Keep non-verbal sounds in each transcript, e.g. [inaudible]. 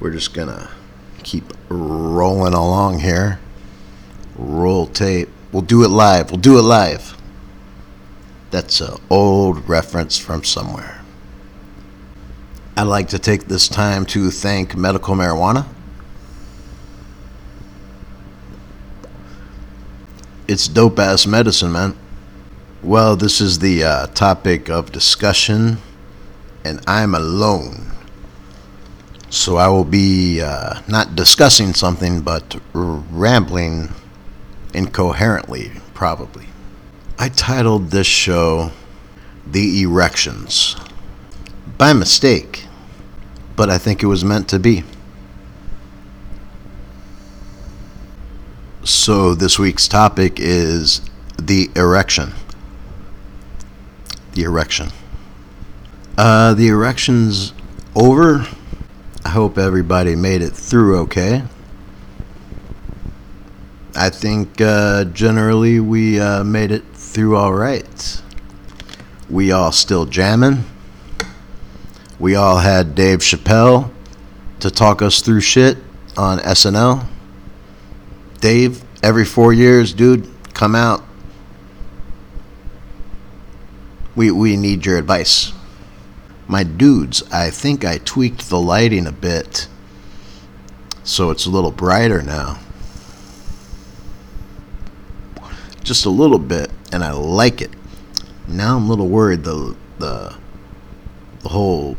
We're just gonna keep rolling along here. Roll tape. We'll do it live. We'll do it live. That's an old reference from somewhere. I'd like to take this time to thank medical marijuana. It's dope ass medicine, man. Well, this is the uh, topic of discussion, and I'm alone. So I will be uh, not discussing something, but rambling incoherently, probably. I titled this show The Erections by mistake, but I think it was meant to be. So this week's topic is the erection. The erection. Uh, the erection's over. I hope everybody made it through okay. I think uh, generally we uh, made it through all right. We all still jamming. We all had Dave Chappelle to talk us through shit on SNL. Dave, every four years, dude, come out. We, we need your advice. My dudes, I think I tweaked the lighting a bit so it's a little brighter now. Just a little bit, and I like it. Now I'm a little worried the the the whole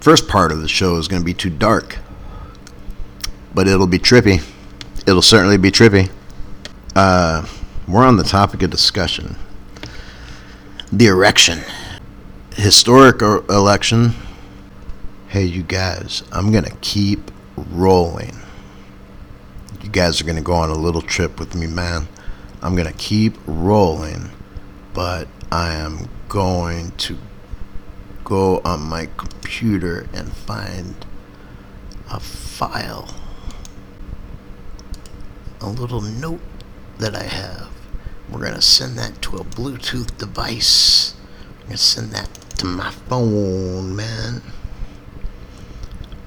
first part of the show is going to be too dark. But it'll be trippy. It'll certainly be trippy. Uh, we're on the topic of discussion the erection historic election. Hey, you guys, I'm going to keep rolling. You guys are going to go on a little trip with me, man. I'm going to keep rolling, but I am going to go on my computer and find a file, a little note that I have. We're going to send that to a Bluetooth device. I'm going to send that to my phone, man.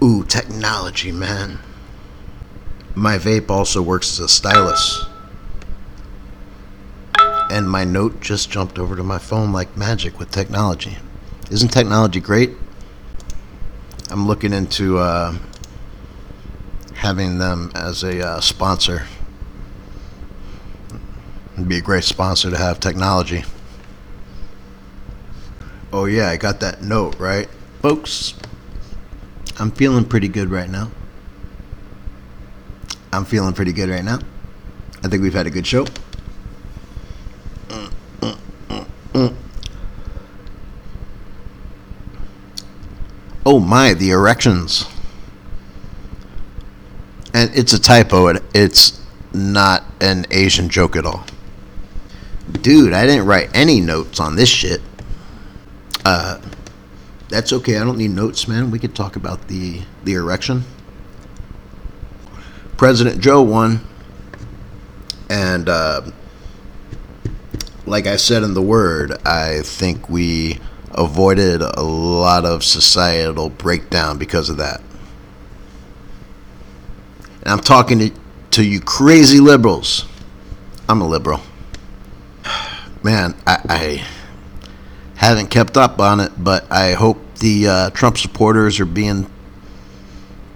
Ooh, technology, man. My vape also works as a stylus. And my note just jumped over to my phone like magic with technology. Isn't technology great? I'm looking into uh, having them as a uh, sponsor. It'd be a great sponsor to have technology. Oh, yeah, I got that note, right? Folks, I'm feeling pretty good right now. I'm feeling pretty good right now. I think we've had a good show. Oh my, the erections. And it's a typo. It's not an Asian joke at all. Dude, I didn't write any notes on this shit. Uh, that's okay. I don't need notes, man. We could talk about the the erection. President Joe won, and uh, like I said in the word, I think we avoided a lot of societal breakdown because of that. And I'm talking to, to you crazy liberals. I'm a liberal. Man, I, I haven't kept up on it, but I hope the uh, Trump supporters are being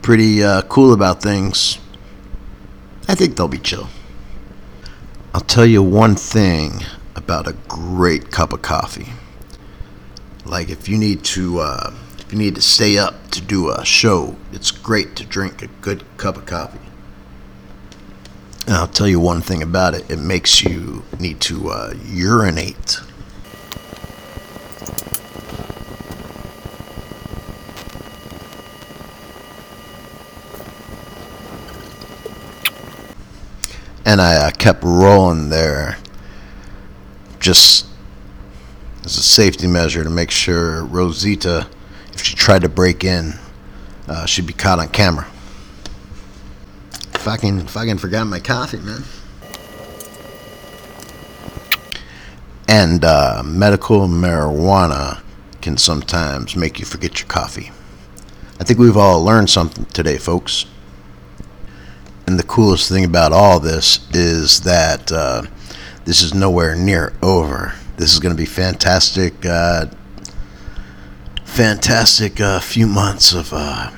pretty uh, cool about things. I think they'll be chill. I'll tell you one thing about a great cup of coffee. Like if you need to, uh, if you need to stay up to do a show, it's great to drink a good cup of coffee. And I'll tell you one thing about it: it makes you need to uh, urinate. and I uh, kept rolling there just as a safety measure to make sure Rosita, if she tried to break in, uh, she'd be caught on camera. Fucking, fucking forgot my coffee, man. And uh, medical marijuana can sometimes make you forget your coffee. I think we've all learned something today, folks. And the coolest thing about all this is that uh, this is nowhere near over. This is going to be fantastic, uh, fantastic uh, few months of uh,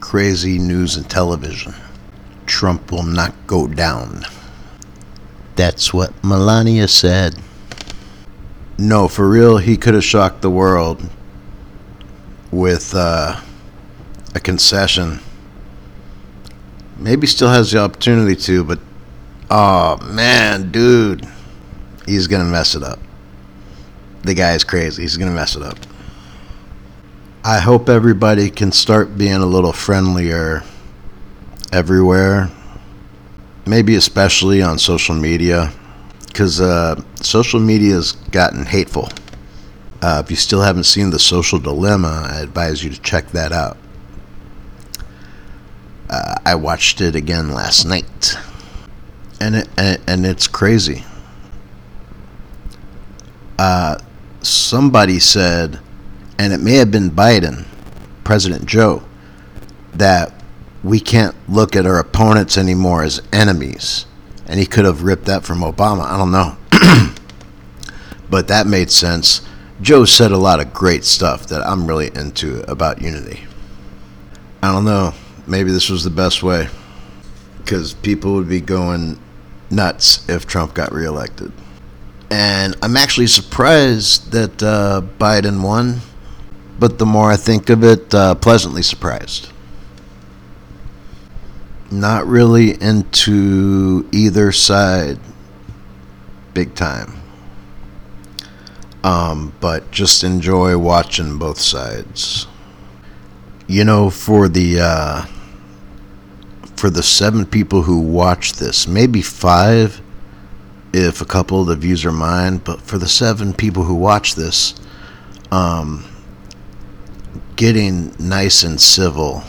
crazy news and television. Trump will not go down. That's what Melania said. No, for real, he could have shocked the world with uh, a concession. Maybe still has the opportunity to, but oh man, dude, he's gonna mess it up. The guy is crazy. He's gonna mess it up. I hope everybody can start being a little friendlier everywhere. Maybe especially on social media, because uh, social media has gotten hateful. Uh, if you still haven't seen The Social Dilemma, I advise you to check that out. Uh, I watched it again last night, and it, and, and it's crazy. Uh, somebody said, and it may have been Biden, President Joe, that we can't look at our opponents anymore as enemies. And he could have ripped that from Obama. I don't know. [clears throat] but that made sense. Joe said a lot of great stuff that I'm really into about unity. I don't know. Maybe this was the best way. Because people would be going nuts if Trump got reelected. And I'm actually surprised that uh, Biden won. But the more I think of it, uh, pleasantly surprised not really into either side big time. Um, but just enjoy watching both sides. You know, for the uh, for the seven people who watch this, maybe five, if a couple of the views are mine, but for the seven people who watch this, um, getting nice and civil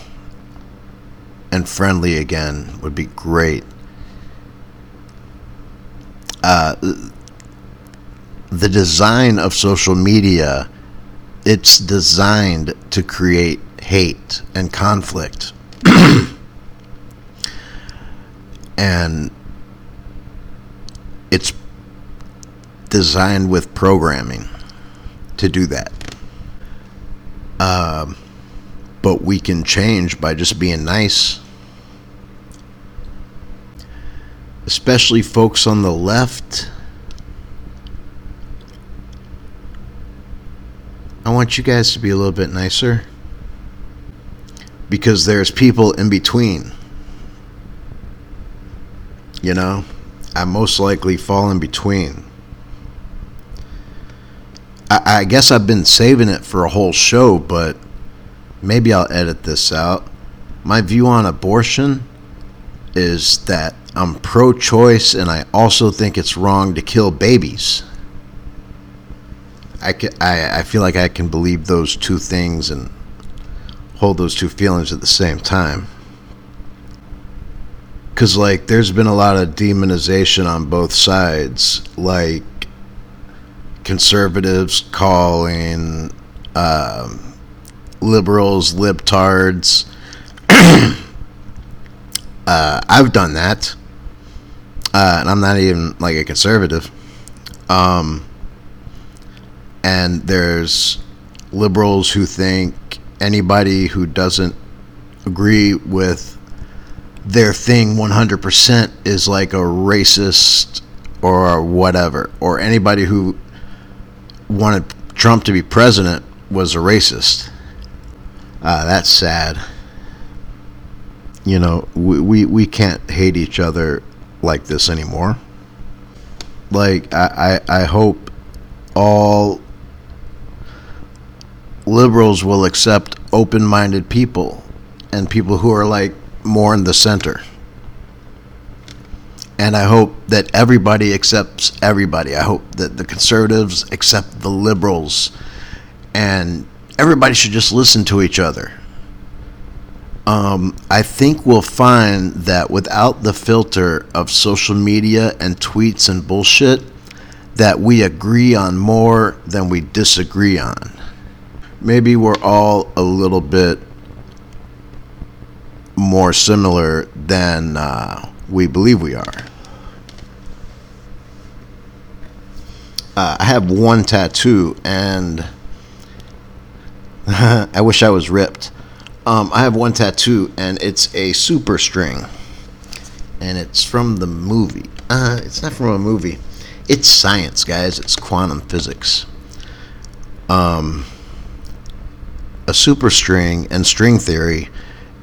and friendly again would be great. Uh, the design of social media, it's designed to create hate and conflict. [coughs] and it's designed with programming to do that. Um, but we can change by just being nice. Especially folks on the left. I want you guys to be a little bit nicer because there's people in between. You know, I most likely fall in between. I, I guess I've been saving it for a whole show, but maybe I'll edit this out. My view on abortion is that I'm pro choice and I also think it's wrong to kill babies. I, can, I, I feel like I can believe those two things and hold those two feelings at the same time. Because, like, there's been a lot of demonization on both sides. Like, conservatives calling um, liberals, libtards. [clears throat] uh, I've done that, uh, and I'm not even like a conservative. Um, and there's liberals who think anybody who doesn't agree with their thing 100% is like a racist or whatever, or anybody who wanted Trump to be president was a racist. Uh, that's sad. You know, we, we, we can't hate each other like this anymore. Like, I, I, I hope all liberals will accept open minded people and people who are like more in the center. And I hope that everybody accepts everybody. I hope that the conservatives accept the liberals and everybody should just listen to each other. Um, I think we'll find that without the filter of social media and tweets and bullshit, that we agree on more than we disagree on. Maybe we're all a little bit more similar than uh, we believe we are. Uh, I have one tattoo, and [laughs] I wish I was ripped. Um, I have one tattoo, and it's a super string, and it's from the movie. Uh, it's not from a movie. It's science, guys. It's quantum physics. Um, a superstring and string theory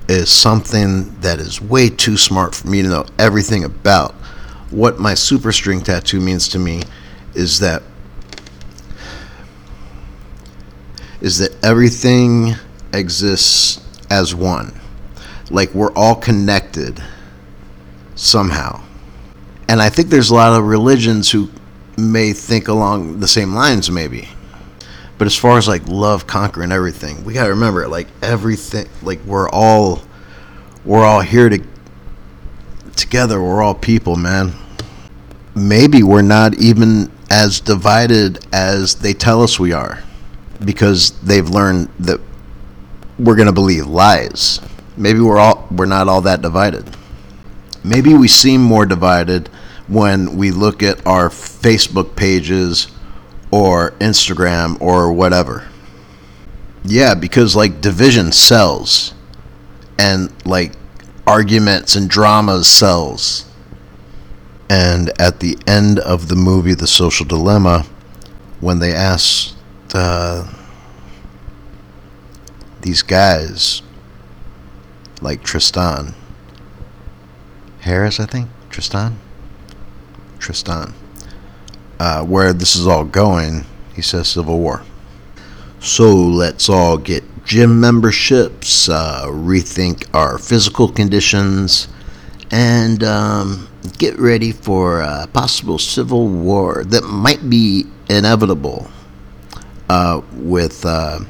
is something that is way too smart for me to know everything about. What my superstring tattoo means to me is that is that everything exists as one. Like we're all connected somehow. And I think there's a lot of religions who may think along the same lines, maybe. But as far as like love conquering everything, we gotta remember, like everything, like we're all, we're all here to together. We're all people, man. Maybe we're not even as divided as they tell us we are, because they've learned that we're gonna believe lies. Maybe we're all we're not all that divided. Maybe we seem more divided when we look at our Facebook pages or Instagram or whatever. Yeah, because like division sells and like arguments and dramas sells. And at the end of the movie The Social Dilemma, when they uh, these guys, like Tristan Harris, I think, Tristan, Tristan, uh, where this is all going, he says Civil War. So let's all get gym memberships, uh, rethink our physical conditions, and um, get ready for a possible civil war that might be inevitable uh, with uh,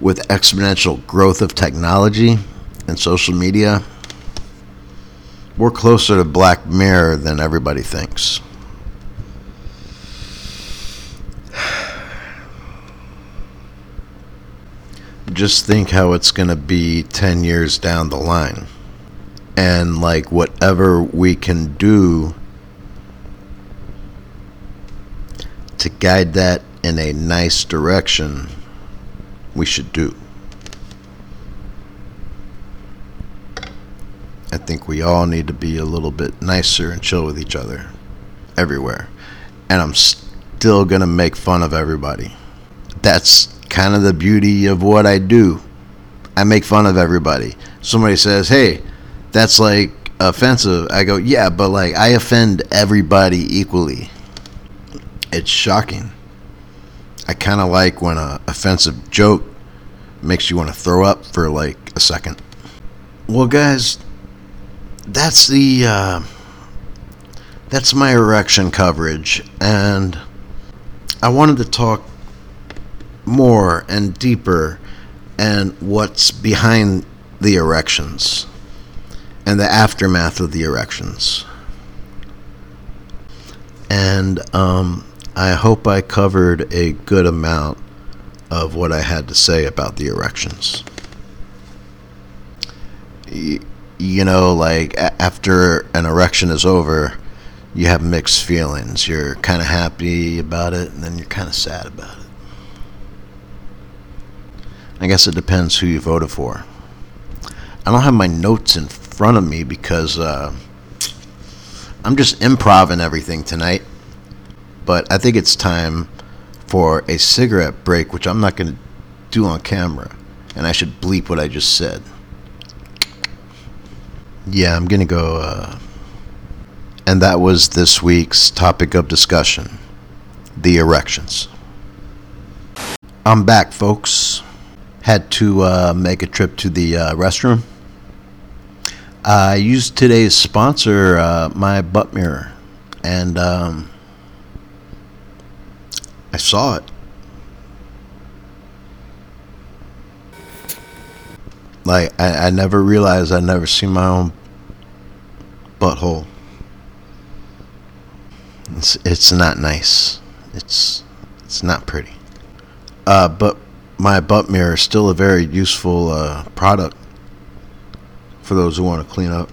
with exponential growth of technology and social media. We're closer to Black Mirror than everybody thinks. Just think how it's going to be 10 years down the line. And like whatever we can do to guide that in a nice direction, we should do. I think we all need to be a little bit nicer and chill with each other everywhere. And I'm still going to make fun of everybody. That's kind of the beauty of what I do. I make fun of everybody. Somebody says, hey, that's like offensive. I go, yeah, but like I offend everybody equally. It's shocking. I kind of like when a offensive joke makes you want to throw up for like a second. Well, guys, that's the uh, that's my erection coverage, and I wanted to talk more and deeper and what's behind the erections and the aftermath of the erections. And um, I hope I covered a good amount of what I had to say about the erections you know, like after an erection is over, you have mixed feelings. You're kind of happy about it, and then you're kind of sad about it. I guess it depends who you voted for. I don't have my notes in front of me because uh, I'm just improvising everything tonight. But I think it's time for a cigarette break, which I'm not going to do on camera. And I should bleep what I just said. Yeah, I'm going to go. Uh, and that was this week's topic of discussion the erections. I'm back, folks. Had to uh, make a trip to the uh, restroom. I used today's sponsor, uh, my butt mirror, and um, I saw it. Like I, I never realized I never seen my own butthole. It's it's not nice. it's it's not pretty. Uh, but my butt mirror is still a very useful uh, product for those who want to clean up.